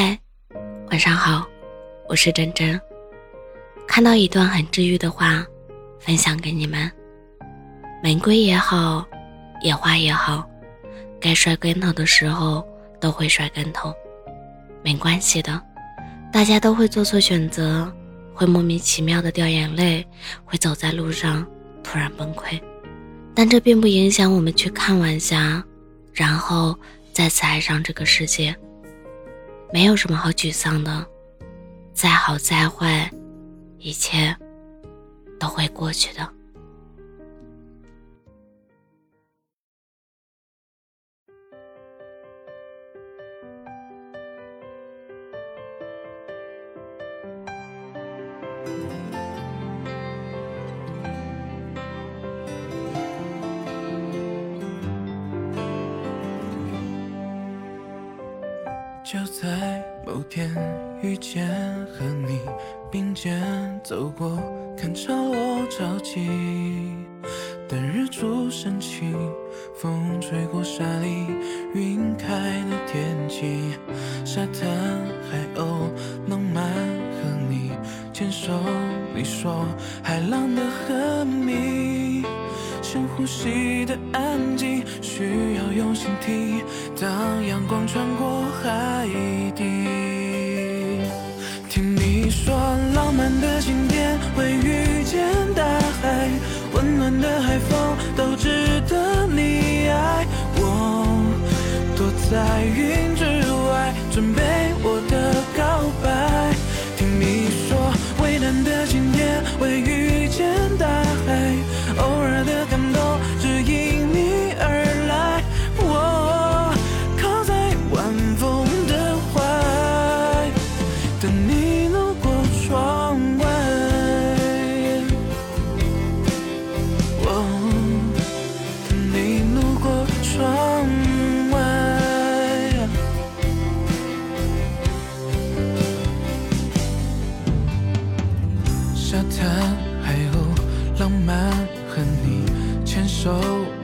嗨，晚上好，我是真真。看到一段很治愈的话，分享给你们。玫瑰也好，野花也好，该摔跟头的时候都会摔跟头，没关系的。大家都会做错选择，会莫名其妙的掉眼泪，会走在路上突然崩溃，但这并不影响我们去看晚霞，然后再次爱上这个世界。没有什么好沮丧的，再好再坏，一切都会过去的。就在某天遇见和你并肩走过，看潮落潮起，等日出升起，风吹过沙砾，晕开了天际，沙滩海鸥浪漫和你牵手你说海浪的和鸣。呼吸的安静，需要用心听。当阳光穿过海底，的感动。手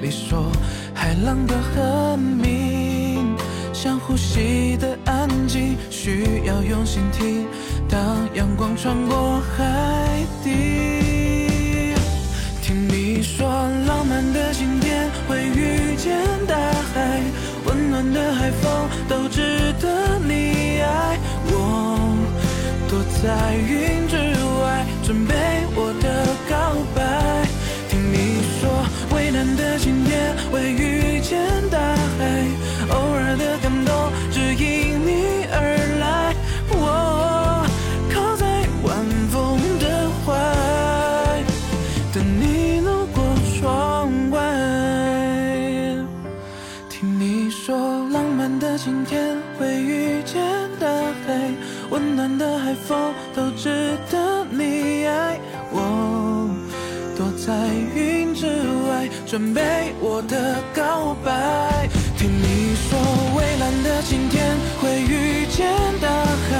你说海浪的和鸣，像呼吸的安静，需要用心听。当阳光穿过海底，听你说浪漫的晴天会遇见大海，温暖的海风都值得你爱。我躲在云温暖的海风都值得你爱我躲在云之外准备我的告白。听你说蔚蓝的晴天会遇见大海。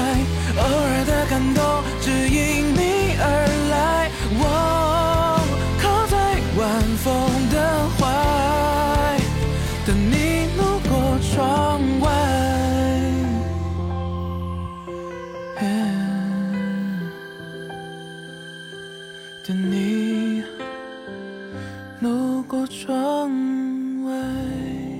偶尔的感动只因你而来。我靠在晚风的怀。等你路过窗外的你路过窗外。